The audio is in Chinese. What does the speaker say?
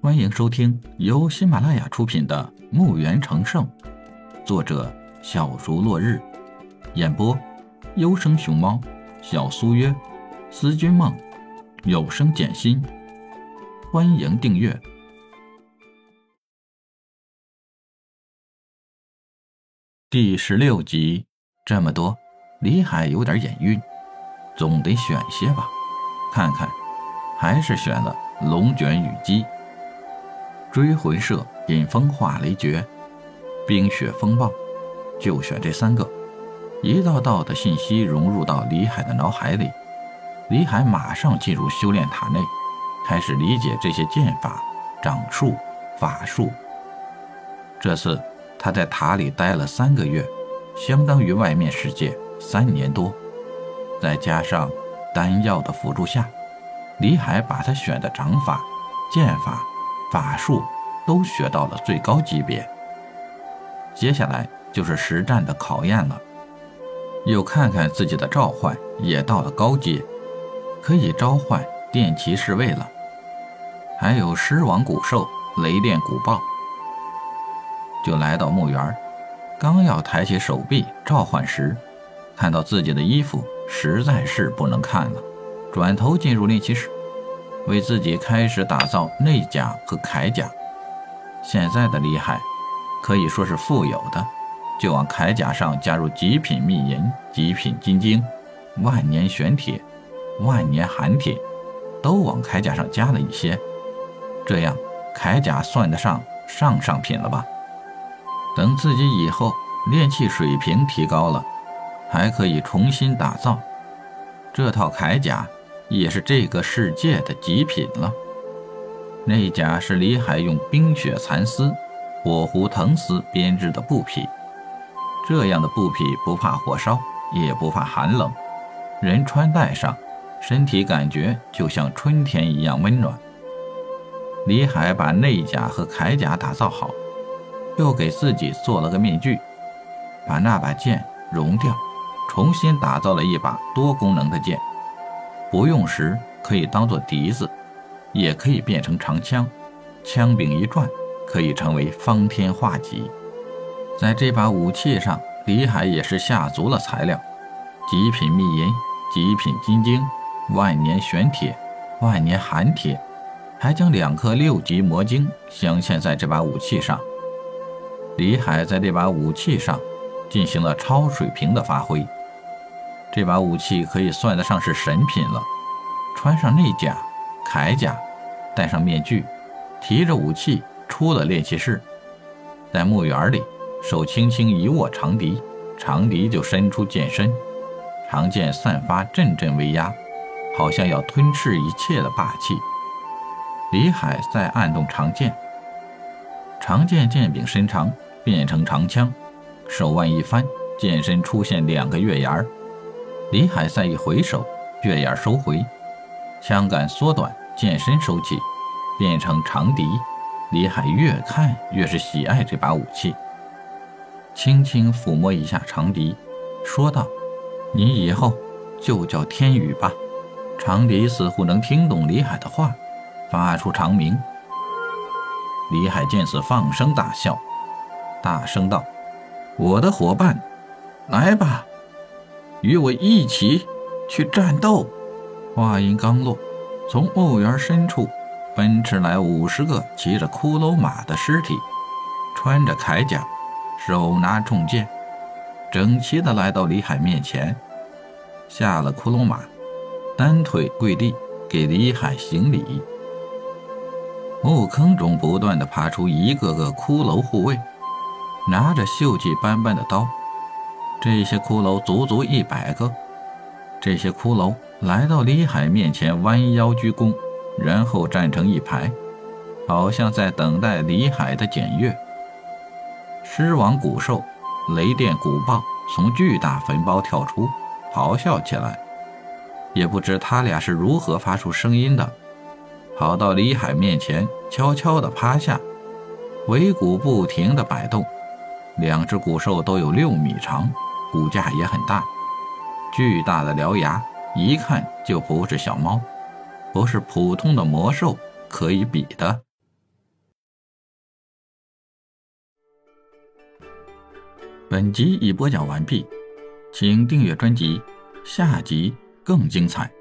欢迎收听由喜马拉雅出品的《墓园成圣》，作者小竹落日，演播优生熊猫、小苏约、思君梦、有声简心。欢迎订阅第十六集。这么多，李海有点眼晕，总得选些吧，看看。还是选了龙卷雨击、追魂射、引风化雷诀、冰雪风暴，就选这三个。一道道的信息融入到李海的脑海里，李海马上进入修炼塔内，开始理解这些剑法、掌术、法术。这次他在塔里待了三个月，相当于外面世界三年多，再加上丹药的辅助下。李海把他选的掌法、剑法、法术都学到了最高级别。接下来就是实战的考验了。又看看自己的召唤，也到了高阶，可以召唤电骑侍卫了。还有狮王古兽、雷电古豹。就来到墓园，刚要抬起手臂召唤时，看到自己的衣服，实在是不能看了。转头进入练气室，为自己开始打造内甲和铠甲。现在的厉害，可以说是富有的，就往铠甲上加入极品秘银、极品金晶、万年玄铁、万年寒铁，都往铠甲上加了一些。这样，铠甲算得上上上品了吧？等自己以后炼气水平提高了，还可以重新打造这套铠甲。也是这个世界的极品了。内甲是李海用冰雪蚕丝、火狐藤丝编织的布匹，这样的布匹不怕火烧，也不怕寒冷，人穿戴上，身体感觉就像春天一样温暖。李海把内甲和铠甲打造好，又给自己做了个面具，把那把剑熔掉，重新打造了一把多功能的剑。不用时可以当做笛子，也可以变成长枪，枪柄一转，可以成为方天画戟。在这把武器上，李海也是下足了材料：极品秘银、极品金晶、万年玄铁、万年寒铁，还将两颗六级魔晶镶嵌在这把武器上。李海在这把武器上进行了超水平的发挥。这把武器可以算得上是神品了。穿上内甲、铠甲，戴上面具，提着武器出了练习室，在墓园里，手轻轻一握长笛，长笛就伸出剑身，长剑散发阵阵威压，好像要吞噬一切的霸气。李海在按动长剑，长剑剑柄伸长，变成长枪，手腕一翻，剑身出现两个月牙儿。李海再一回首，月牙收回，枪杆缩短，剑身收起，变成长笛。李海越看越是喜爱这把武器，轻轻抚摸一下长笛，说道：“你以后就叫天宇吧。”长笛似乎能听懂李海的话，发出长鸣。李海见此，放声大笑，大声道：“我的伙伴，来吧！”与我一起去战斗！话音刚落，从墓园深处奔驰来五十个骑着骷髅马的尸体，穿着铠甲，手拿重剑，整齐地来到李海面前，下了骷髅马，单腿跪地给李海行礼。墓坑中不断地爬出一个个骷髅护卫，拿着锈迹斑斑的刀。这些骷髅足足一百个，这些骷髅来到李海面前，弯腰鞠躬，然后站成一排，好像在等待李海的检阅。狮王古兽、雷电古豹从巨大坟包跳出，咆哮起来，也不知他俩是如何发出声音的，跑到李海面前，悄悄地趴下，尾骨不停地摆动，两只古兽都有六米长。骨架也很大巨大的獠牙一看就不是小猫不是普通的魔兽可以比的。本集已播讲完毕请订阅专辑下集更精彩。